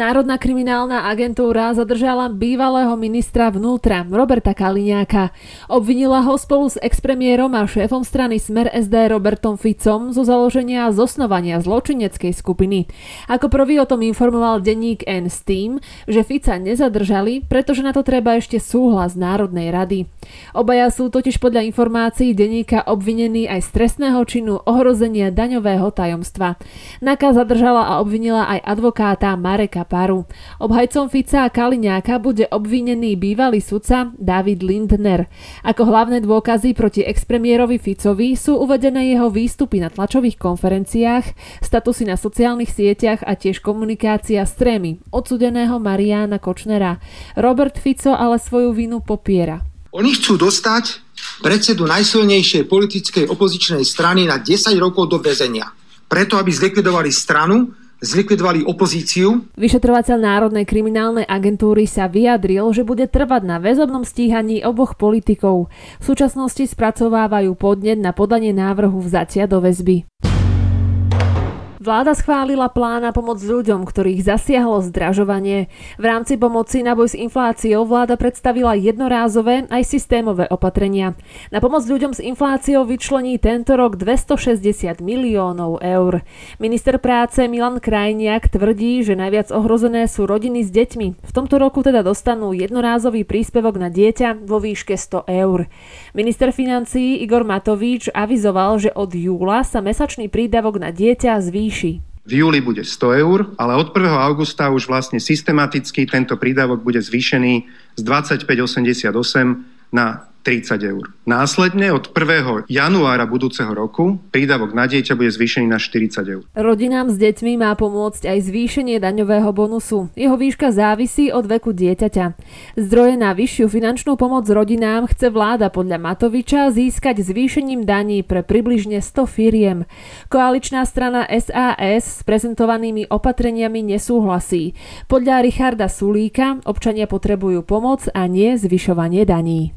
Národná kriminálna agentúra zadržala bývalého ministra vnútra Roberta Kaliňáka. Obvinila ho spolu s expremiérom a šéfom strany Smer SD Robertom Ficom zo založenia a zosnovania zločineckej skupiny. Ako prvý o tom informoval denník N s tým, že Fica nezadržali, pretože na to treba ešte súhlas Národnej rady. Obaja sú totiž podľa informácií denníka obvinení aj z trestného činu ohrozenia daňového tajomstva. Naka zadržala a obvinila aj advokáta Mareka Kaparu. Obhajcom Fica a Kaliňáka bude obvinený bývalý sudca David Lindner. Ako hlavné dôkazy proti expremiérovi Ficovi sú uvedené jeho výstupy na tlačových konferenciách, statusy na sociálnych sieťach a tiež komunikácia s trémy odsudeného Mariána Kočnera. Robert Fico ale svoju vinu popiera. Oni chcú dostať predsedu najsilnejšej politickej opozičnej strany na 10 rokov do väzenia. Preto, aby zlikvidovali stranu, zlikvidovali opozíciu. Vyšetrovateľ Národnej kriminálnej agentúry sa vyjadril, že bude trvať na väzobnom stíhaní oboch politikov. V súčasnosti spracovávajú podnet na podanie návrhu vzatia do väzby. Vláda schválila plán na pomoc ľuďom, ktorých zasiahlo zdražovanie. V rámci pomoci na boj s infláciou vláda predstavila jednorázové aj systémové opatrenia. Na pomoc ľuďom s infláciou vyčlení tento rok 260 miliónov eur. Minister práce Milan Krajniak tvrdí, že najviac ohrozené sú rodiny s deťmi. V tomto roku teda dostanú jednorázový príspevok na dieťa vo výške 100 eur. Minister financií Igor Matovič avizoval, že od júla sa mesačný prídavok na dieťa zvýši zvýši. V júli bude 100 eur, ale od 1. augusta už vlastne systematicky tento prídavok bude zvýšený z 25,88 na 30 eur. Následne od 1. januára budúceho roku prídavok na dieťa bude zvýšený na 40 eur. Rodinám s deťmi má pomôcť aj zvýšenie daňového bonusu. Jeho výška závisí od veku dieťaťa. Zdroje na vyššiu finančnú pomoc rodinám chce vláda podľa Matoviča získať zvýšením daní pre približne 100 firiem. Koaličná strana SAS s prezentovanými opatreniami nesúhlasí. Podľa Richarda Sulíka občania potrebujú pomoc a nie zvyšovanie daní.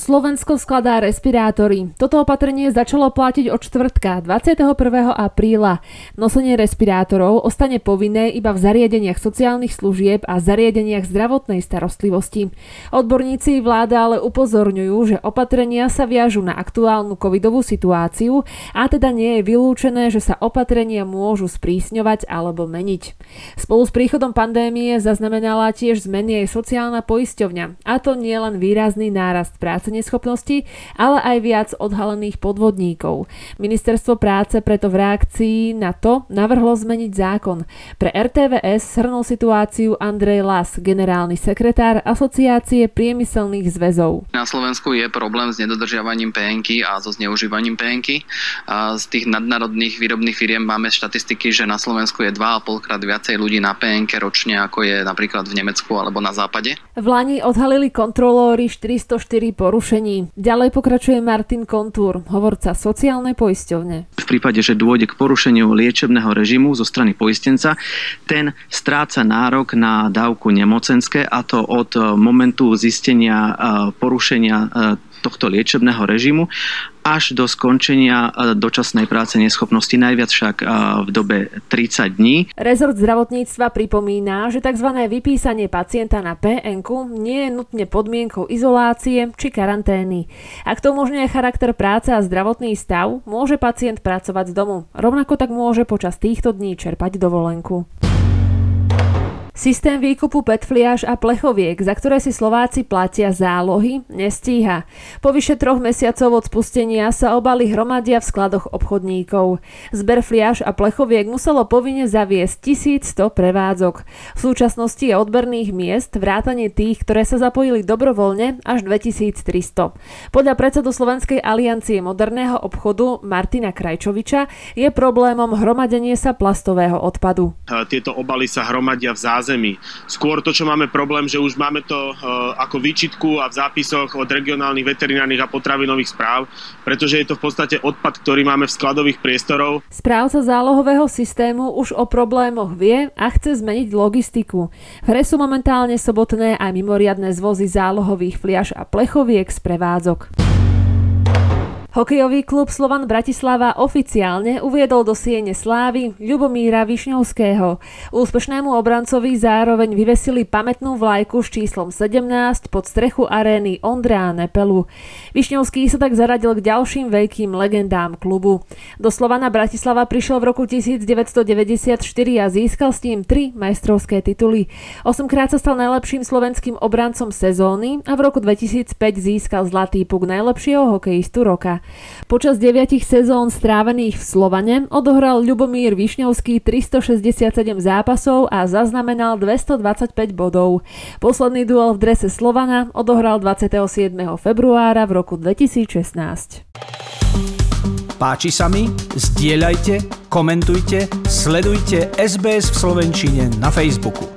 Slovensko skladá respirátory. Toto opatrenie začalo platiť od čtvrtka 21. apríla. Nosenie respirátorov ostane povinné iba v zariadeniach sociálnych služieb a zariadeniach zdravotnej starostlivosti. Odborníci vláda ale upozorňujú, že opatrenia sa viažu na aktuálnu covidovú situáciu a teda nie je vylúčené, že sa opatrenia môžu sprísňovať alebo meniť. Spolu s príchodom pandémie zaznamenala tiež zmeny aj sociálna poisťovňa, a to nie len výrazný nárast práce neschopnosti, ale aj viac odhalených podvodníkov. Ministerstvo práce preto v reakcii na to navrhlo zmeniť zákon. Pre RTVS shrnul situáciu Andrej Las, generálny sekretár Asociácie priemyselných zväzov. Na Slovensku je problém s nedodržiavaním PNK a so zneužívaním PNK. A z tých nadnárodných výrobných firiem máme štatistiky, že na Slovensku je 2,5 krát viacej ľudí na PNK ročne, ako je napríklad v Nemecku alebo na západe. V Lani odhalili kontrolóri 404 porušení porušení. Ďalej pokračuje Martin Kontúr, hovorca sociálnej poisťovne. V prípade, že dôjde k porušeniu liečebného režimu zo strany poistenca, ten stráca nárok na dávku nemocenské a to od momentu zistenia porušenia tohto liečebného režimu až do skončenia dočasnej práce neschopnosti, najviac však v dobe 30 dní. Rezort zdravotníctva pripomína, že tzv. vypísanie pacienta na PNK nie je nutne podmienkou izolácie či karantény. Ak to umožňuje charakter práce a zdravotný stav, môže pacient pracovať z domu. Rovnako tak môže počas týchto dní čerpať dovolenku. Systém výkupu petfliaž a plechoviek, za ktoré si Slováci platia zálohy, nestíha. Po vyše troch mesiacov od spustenia sa obaly hromadia v skladoch obchodníkov. Zber fliaž a plechoviek muselo povinne zaviesť 1100 prevádzok. V súčasnosti je odberných miest vrátanie tých, ktoré sa zapojili dobrovoľne až 2300. Podľa predsedu Slovenskej aliancie moderného obchodu Martina Krajčoviča je problémom hromadenie sa plastového odpadu. Tieto obaly sa hromadia v zázemí zemi. Skôr to, čo máme problém, že už máme to ako výčitku a v zápisoch od regionálnych veterinárnych a potravinových správ, pretože je to v podstate odpad, ktorý máme v skladových priestorov. Správca zálohového systému už o problémoch vie a chce zmeniť logistiku. V hre sú momentálne sobotné aj mimoriadne zvozy zálohových fliaž a plechoviek z prevádzok. Hokejový klub Slovan Bratislava oficiálne uviedol do siene slávy Ľubomíra Višňovského. Úspešnému obrancovi zároveň vyvesili pamätnú vlajku s číslom 17 pod strechu arény Ondrea Nepelu. Višňovský sa tak zaradil k ďalším veľkým legendám klubu. Do Slovana Bratislava prišiel v roku 1994 a získal s ním tri majstrovské tituly. Osmkrát sa stal najlepším slovenským obrancom sezóny a v roku 2005 získal zlatý puk najlepšieho hokejistu roka. Počas deviatich sezón strávených v Slovane odohral Ľubomír Višňovský 367 zápasov a zaznamenal 225 bodov. Posledný duel v drese Slovana odohral 27. februára v roku 2016. Páči sa mi? Zdieľajte, komentujte, sledujte SBS v Slovenčine na Facebooku.